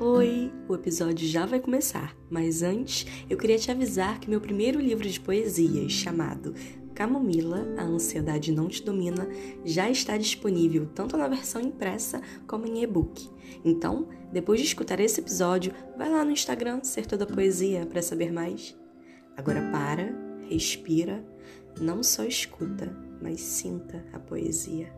Oi! O episódio já vai começar, mas antes eu queria te avisar que meu primeiro livro de poesias, chamado Camomila, A Ansiedade Não Te Domina, já está disponível tanto na versão impressa como em e-book. Então, depois de escutar esse episódio, vai lá no Instagram Ser Toda Poesia para saber mais. Agora para, respira, não só escuta, mas sinta a poesia.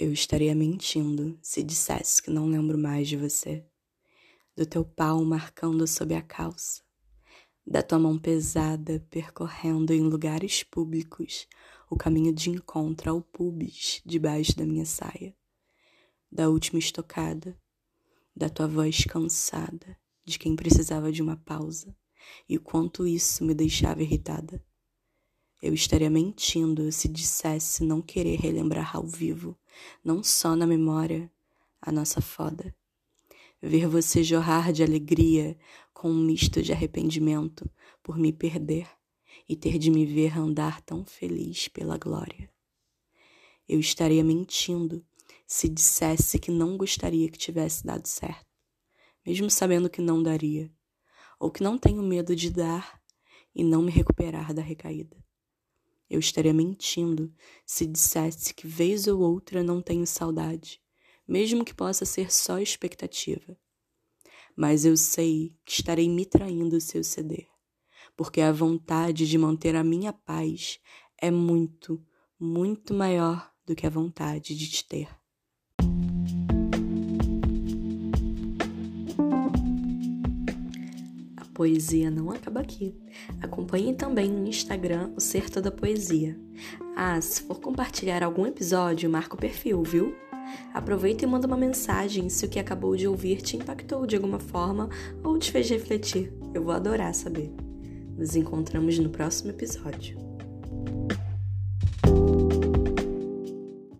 Eu estaria mentindo se dissesse que não lembro mais de você, do teu pau marcando sob a calça, da tua mão pesada percorrendo em lugares públicos o caminho de encontro ao pubis debaixo da minha saia, da última estocada, da tua voz cansada de quem precisava de uma pausa. E o quanto isso me deixava irritada. Eu estaria mentindo se dissesse não querer relembrar ao vivo, não só na memória, a nossa foda. Ver você jorrar de alegria com um misto de arrependimento por me perder e ter de me ver andar tão feliz pela glória. Eu estaria mentindo se dissesse que não gostaria que tivesse dado certo, mesmo sabendo que não daria, ou que não tenho medo de dar e não me recuperar da recaída. Eu estaria mentindo se dissesse que vez ou outra não tenho saudade, mesmo que possa ser só expectativa. Mas eu sei que estarei me traindo se eu ceder, porque a vontade de manter a minha paz é muito, muito maior do que a vontade de te ter. Poesia não acaba aqui. Acompanhe também no Instagram o Ser Toda Poesia. Ah, se for compartilhar algum episódio, marca o perfil, viu? Aproveita e manda uma mensagem se o que acabou de ouvir te impactou de alguma forma ou te fez refletir. Eu vou adorar saber. Nos encontramos no próximo episódio.